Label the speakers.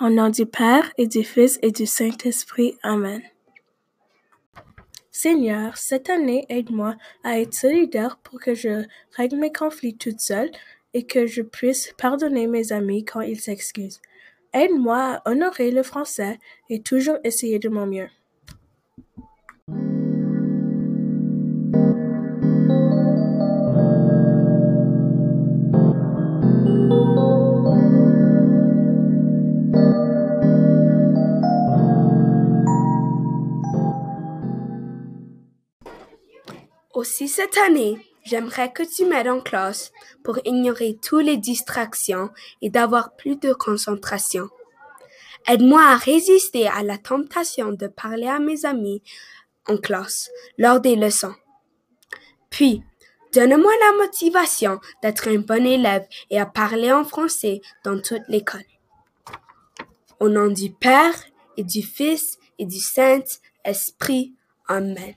Speaker 1: Au nom du Père et du Fils et du Saint-Esprit. Amen. Seigneur, cette année, aide-moi à être solidaire pour que je règle mes conflits toute seule et que je puisse pardonner mes amis quand ils s'excusent. Aide-moi à honorer le français et toujours essayer de mon mieux.
Speaker 2: Aussi cette année, j'aimerais que tu m'aides en classe pour ignorer toutes les distractions et d'avoir plus de concentration. Aide-moi à résister à la tentation de parler à mes amis en classe lors des leçons. Puis, donne-moi la motivation d'être un bon élève et à parler en français dans toute l'école. Au nom du Père et du Fils et du Saint-Esprit. Amen.